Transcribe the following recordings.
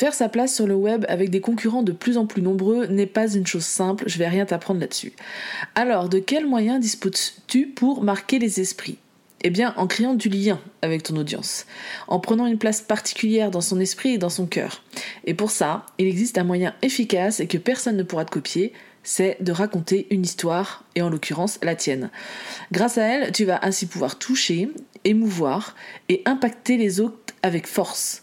Faire sa place sur le web avec des concurrents de plus en plus nombreux n'est pas une chose simple, je vais rien t'apprendre là-dessus. Alors, de quels moyens disposes-tu pour marquer les esprits? Eh bien, en créant du lien avec ton audience, en prenant une place particulière dans son esprit et dans son cœur. Et pour ça, il existe un moyen efficace et que personne ne pourra te copier, c'est de raconter une histoire, et en l'occurrence la tienne. Grâce à elle, tu vas ainsi pouvoir toucher, émouvoir et impacter les autres avec force.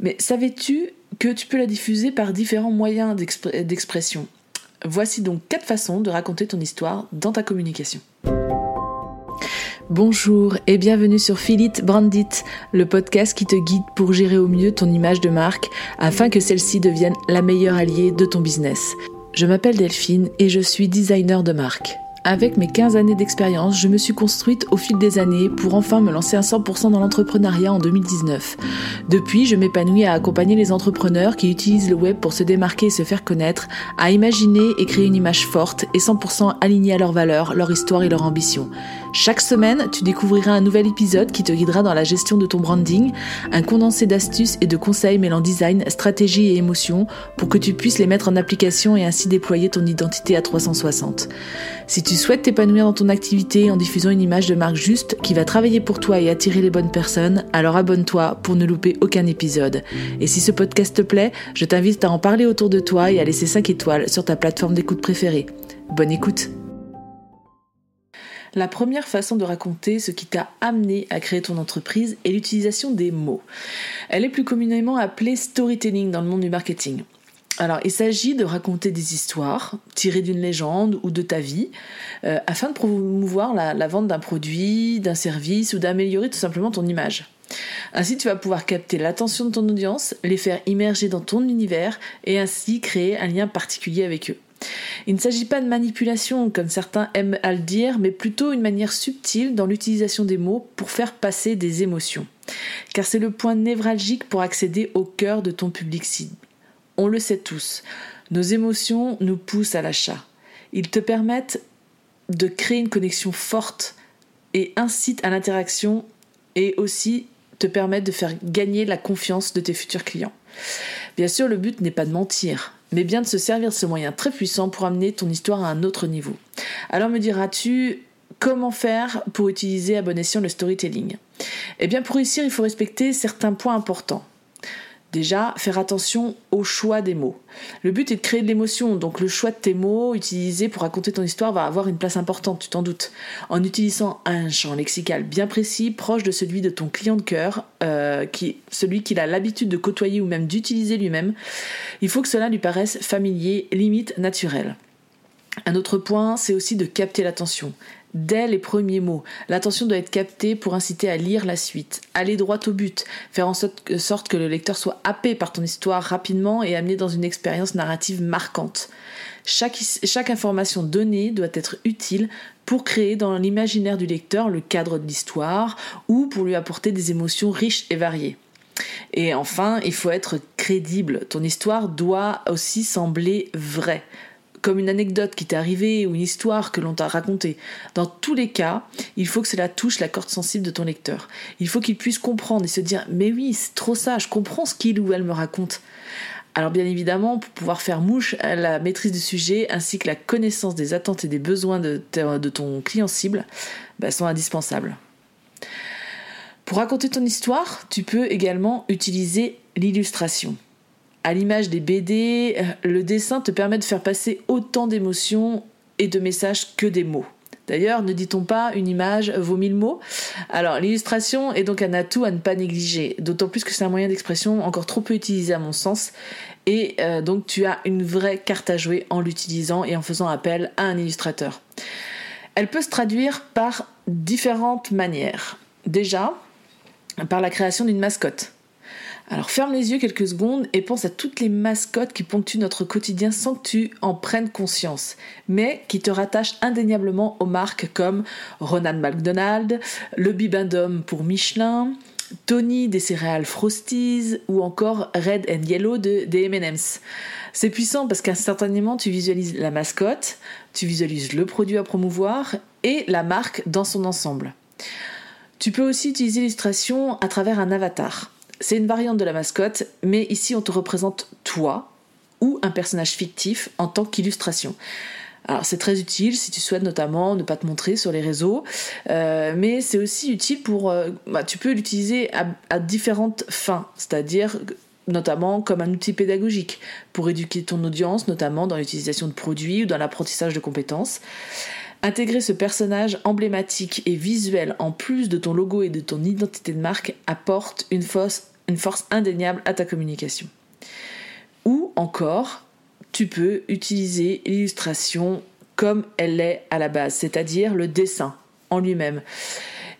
Mais savais-tu que tu peux la diffuser par différents moyens d'expression Voici donc quatre façons de raconter ton histoire dans ta communication. Bonjour et bienvenue sur Philip Brandit, le podcast qui te guide pour gérer au mieux ton image de marque afin que celle-ci devienne la meilleure alliée de ton business. Je m'appelle Delphine et je suis designer de marque. Avec mes 15 années d'expérience, je me suis construite au fil des années pour enfin me lancer à 100% dans l'entrepreneuriat en 2019. Depuis, je m'épanouis à accompagner les entrepreneurs qui utilisent le web pour se démarquer et se faire connaître, à imaginer et créer une image forte et 100% alignée à leurs valeurs, leur histoire et leur ambition. Chaque semaine, tu découvriras un nouvel épisode qui te guidera dans la gestion de ton branding, un condensé d'astuces et de conseils mêlant design, stratégie et émotion pour que tu puisses les mettre en application et ainsi déployer ton identité à 360. Si tu souhaites t'épanouir dans ton activité en diffusant une image de marque juste qui va travailler pour toi et attirer les bonnes personnes, alors abonne-toi pour ne louper aucun épisode. Et si ce podcast te plaît, je t'invite à en parler autour de toi et à laisser 5 étoiles sur ta plateforme d'écoute préférée. Bonne écoute la première façon de raconter ce qui t'a amené à créer ton entreprise est l'utilisation des mots. Elle est plus communément appelée storytelling dans le monde du marketing. Alors, il s'agit de raconter des histoires tirées d'une légende ou de ta vie euh, afin de promouvoir la, vente d'un produit, d'un service ou d'améliorer tout simplement ton image. Ainsi, tu vas pouvoir capter l'attention de ton audience, les faire immerger dans ton univers et ainsi créer un lien particulier avec eux. Il ne s'agit pas de manipulation, comme certains aiment à le dire, mais plutôt une manière subtile dans l'utilisation des mots pour faire passer des émotions. Car c'est le point névralgique pour accéder au cœur de ton public cible. On le sait tous, nos émotions nous poussent à l'achat. Ils te permettent de créer une connexion forte et incitent à l'interaction et aussi te permettent de faire gagner la confiance de tes futurs clients. Bien sûr, le but n'est pas de mentir, mais bien de se servir ce moyen très puissant pour amener ton histoire à un autre niveau. Alors me diras-tu, comment faire pour utiliser à bon escient le storytelling? Eh bien, pour réussir, il faut respecter certains points importants. Déjà, faire attention au choix des mots. Le but est de créer de l'émotion, donc le choix de tes mots utilisés pour raconter ton histoire va avoir une place importante, tu t'en doutes. En utilisant un champ lexical bien précis, proche de celui de ton client de cœur, euh, celui qu'il a l'habitude de côtoyer ou même d'utiliser lui-même, il faut que cela lui paraisse familier, limite naturel. Un autre point, c'est aussi de capter l'attention dès les premiers mots. L'attention doit être captée pour inciter à lire la suite, aller droit au but, faire en sorte que le lecteur soit happé par ton histoire rapidement et amené dans une expérience narrative marquante. Chaque, chaque information donnée doit être utile pour créer dans l'imaginaire du lecteur le cadre de l'histoire ou pour lui apporter des émotions riches et variées. Et enfin, il faut être crédible. Ton histoire doit aussi sembler vraie comme une anecdote qui t'est arrivée ou une histoire que l'on t'a racontée. Dans tous les cas, il faut que cela touche la corde sensible de ton lecteur. Il faut qu'il puisse comprendre et se dire Mais oui, c'est trop ça, je comprends ce qu'il ou elle me raconte. Alors bien évidemment, pour pouvoir faire mouche, la maîtrise du sujet ainsi que la connaissance des attentes et des besoins de, ton client cible bah, sont indispensables. Pour raconter ton histoire, tu peux également utiliser l'illustration à l'image des BD, euh, le dessin te permet de faire passer autant d'émotions et de messages que des mots. D'ailleurs, ne dit-on pas une image vaut mille mots? Alors, l'illustration est donc un atout à ne pas négliger, d'autant plus que c'est un moyen d'expression encore trop peu utilisé à mon sens, et euh, donc tu as une vraie carte à jouer en l'utilisant et en faisant appel à un illustrateur. Elle peut se traduire par différentes manières. Déjà, par la création d'une mascotte. Alors ferme les yeux quelques secondes et pense à toutes les mascottes qui ponctuent notre quotidien sans que tu en prennes conscience, mais qui te rattachent indéniablement aux marques comme Ronald McDonald, le Bibendum pour Michelin, Tony des céréales Frosties ou encore Red and Yellow de, des M&M's. C'est puissant parce qu'instantanément tu visualises la mascotte, tu visualises le produit à promouvoir et la marque dans son ensemble. Tu peux aussi utiliser l'illustration à travers un avatar c'est une variante de la mascotte, mais ici on te représente toi ou un personnage fictif en tant qu'illustration. Alors c'est très utile si tu souhaites notamment ne pas te montrer sur les réseaux, euh, mais c'est aussi utile pour... Euh, bah, tu peux l'utiliser à, différentes fins, c'est-à-dire notamment comme un outil pédagogique pour éduquer ton audience, notamment dans l'utilisation de produits ou dans l'apprentissage de compétences. Intégrer ce personnage emblématique et visuel en plus de ton logo et de ton identité de marque apporte une force, une force indéniable à ta communication. Ou encore, tu peux utiliser l'illustration comme elle est à la base, c'est-à-dire le dessin en lui-même.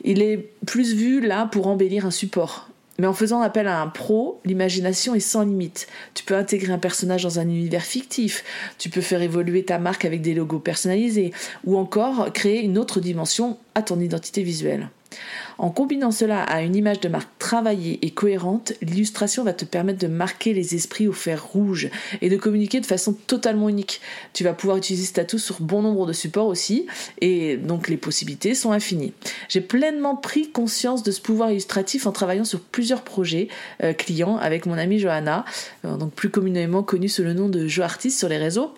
Il est plus vu là pour embellir un support. Mais en faisant appel à un pro, l'imagination est sans limite. Tu peux intégrer un personnage dans un univers fictif, tu peux faire évoluer ta marque avec des logos personnalisés, ou encore créer une autre dimension à ton identité visuelle. En combinant cela à une image de marque travaillée et cohérente, l'illustration va te permettre de marquer les esprits au fer rouge et de communiquer de façon totalement unique. Tu vas pouvoir utiliser cet atout sur bon nombre de supports aussi, et donc les possibilités sont infinies. J'ai pleinement pris conscience de ce pouvoir illustratif en travaillant sur plusieurs projets euh, clients avec mon amie Johanna, euh, donc plus communément connue sous le nom de Jo Artist sur les réseaux.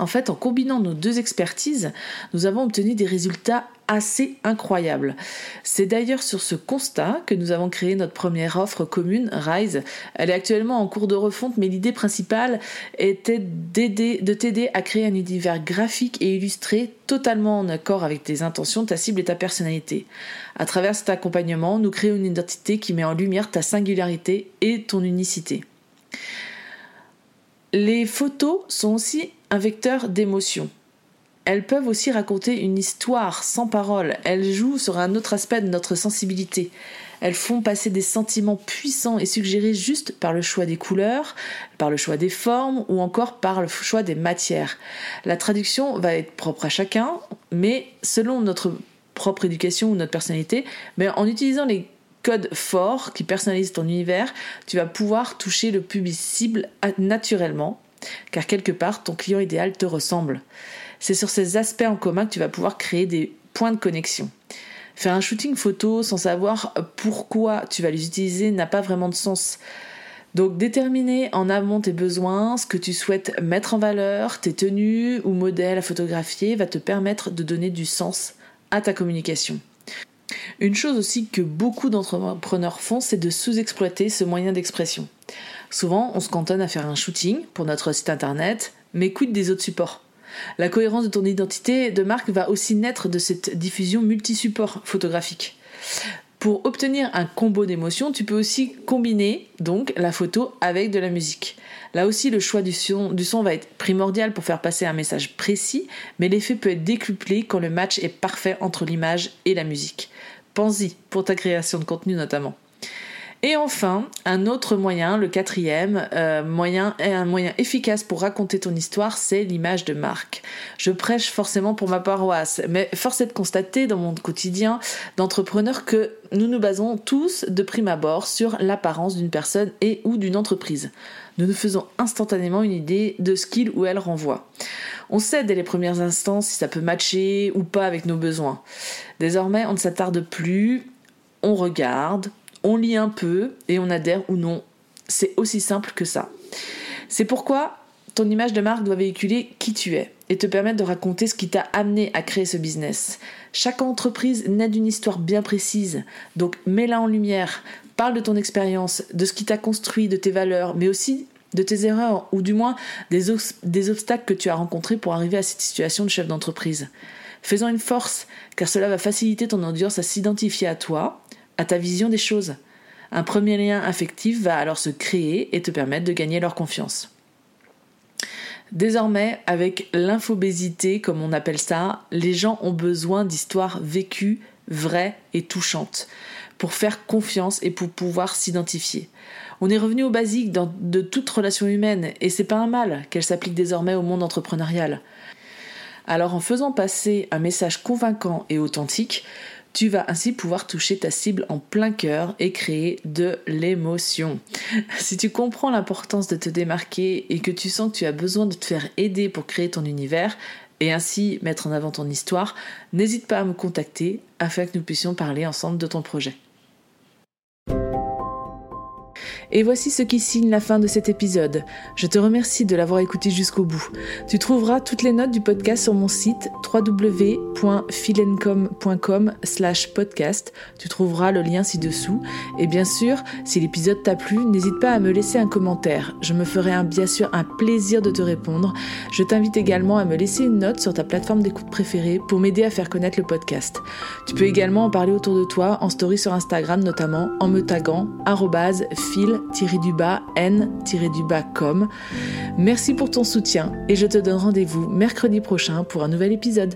En fait, en combinant nos deux expertises, nous avons obtenu des résultats assez incroyables. C'est d'ailleurs sur ce constat que nous avons créé notre première offre commune, Rise. Elle est actuellement en cours de refonte, mais l'idée principale était de t'aider à créer un univers graphique et illustré totalement en accord avec tes intentions, ta cible et ta personnalité. À travers cet accompagnement, nous créons une identité qui met en lumière ta singularité et ton unicité. Les photos sont aussi un vecteur d'émotion. Elles peuvent aussi raconter une histoire sans parole. Elles jouent sur un autre aspect de notre sensibilité. Elles font passer des sentiments puissants et suggérés juste par le choix des couleurs, par le choix des formes ou encore par le choix des matières. La traduction va être propre à chacun, mais selon notre propre éducation ou notre personnalité, mais en utilisant les code fort qui personnalise ton univers, tu vas pouvoir toucher le public cible naturellement, car quelque part, ton client idéal te ressemble. C'est sur ces aspects en commun que tu vas pouvoir créer des points de connexion. Faire un shooting photo sans savoir pourquoi tu vas les utiliser n'a pas vraiment de sens. Donc déterminer en amont tes besoins, ce que tu souhaites mettre en valeur, tes tenues ou modèles à photographier va te permettre de donner du sens à ta communication. Une chose aussi que beaucoup d'entrepreneurs font, c'est de sous-exploiter ce moyen d'expression. Souvent, on se cantonne à faire un shooting pour notre site internet, mais quid des autres supports? La cohérence de ton identité de marque va aussi naître de cette diffusion multi-support photographique. Pour obtenir un combo d'émotions, tu peux aussi combiner donc la photo avec de la musique. Là aussi, le choix du son va être primordial pour faire passer un message précis, mais l'effet peut être décuplé quand le match est parfait entre l'image et la musique. Pense-y pour ta création de contenu notamment. Et enfin, un autre moyen, le quatrième euh, moyen, et un moyen efficace pour raconter ton histoire, c'est l'image de marque. Je prêche forcément pour ma paroisse, mais force est de constater dans mon quotidien d'entrepreneur que nous nous basons tous de prime abord sur l'apparence d'une personne et ou d'une entreprise. Nous nous faisons instantanément une idée de ce qu'il ou elle renvoie. On sait dès les premières instants si ça peut matcher ou pas avec nos besoins. Désormais, on ne s'attarde plus, on regarde, on lit un peu et on adhère ou non. C'est aussi simple que ça. C'est pourquoi ton image de marque doit véhiculer qui tu es et te permettre de raconter ce qui t'a amené à créer ce business. Chaque entreprise naît d'une histoire bien précise, donc mets-la en lumière, parle de ton expérience, de ce qui t'a construit, de tes valeurs, mais aussi de tes erreurs ou du moins des, obstacles que tu as rencontrés pour arriver à cette situation de chef d'entreprise. Faisons une force, car cela va faciliter ton audience à s'identifier à toi, à ta vision des choses. Un premier lien affectif va alors se créer et te permettre de gagner leur confiance. Désormais, avec l'infobésité, comme on appelle ça, les gens ont besoin d'histoires vécues, vraies et touchantes, pour faire confiance et pour pouvoir s'identifier. On est revenu au basique de toute relation humaine, et c'est pas un mal qu'elle s'applique désormais au monde entrepreneurial. Alors en faisant passer un message convaincant et authentique, tu vas ainsi pouvoir toucher ta cible en plein cœur et créer de l'émotion. Si tu comprends l'importance de te démarquer et que tu sens que tu as besoin de te faire aider pour créer ton univers et ainsi mettre en avant ton histoire, n'hésite pas à me contacter afin que nous puissions parler ensemble de ton projet. Et voici ce qui signe la fin de cet épisode. Je te remercie de l'avoir écouté jusqu'au bout. Tu trouveras toutes les notes du podcast sur mon site www.philencom.com slash podcast. Tu trouveras le lien ci-dessous. Et bien sûr, si l'épisode t'a plu, n'hésite pas à me laisser un commentaire. Je me ferai bien sûr un plaisir de te répondre. Je t'invite également à me laisser une note sur ta plateforme d'écoute préférée pour m'aider à faire connaître le podcast. Tu peux également en parler autour de toi en story sur Instagram notamment en me taguant fil-n-com. Merci pour ton soutien et je te donne rendez-vous mercredi prochain pour un nouvel épisode.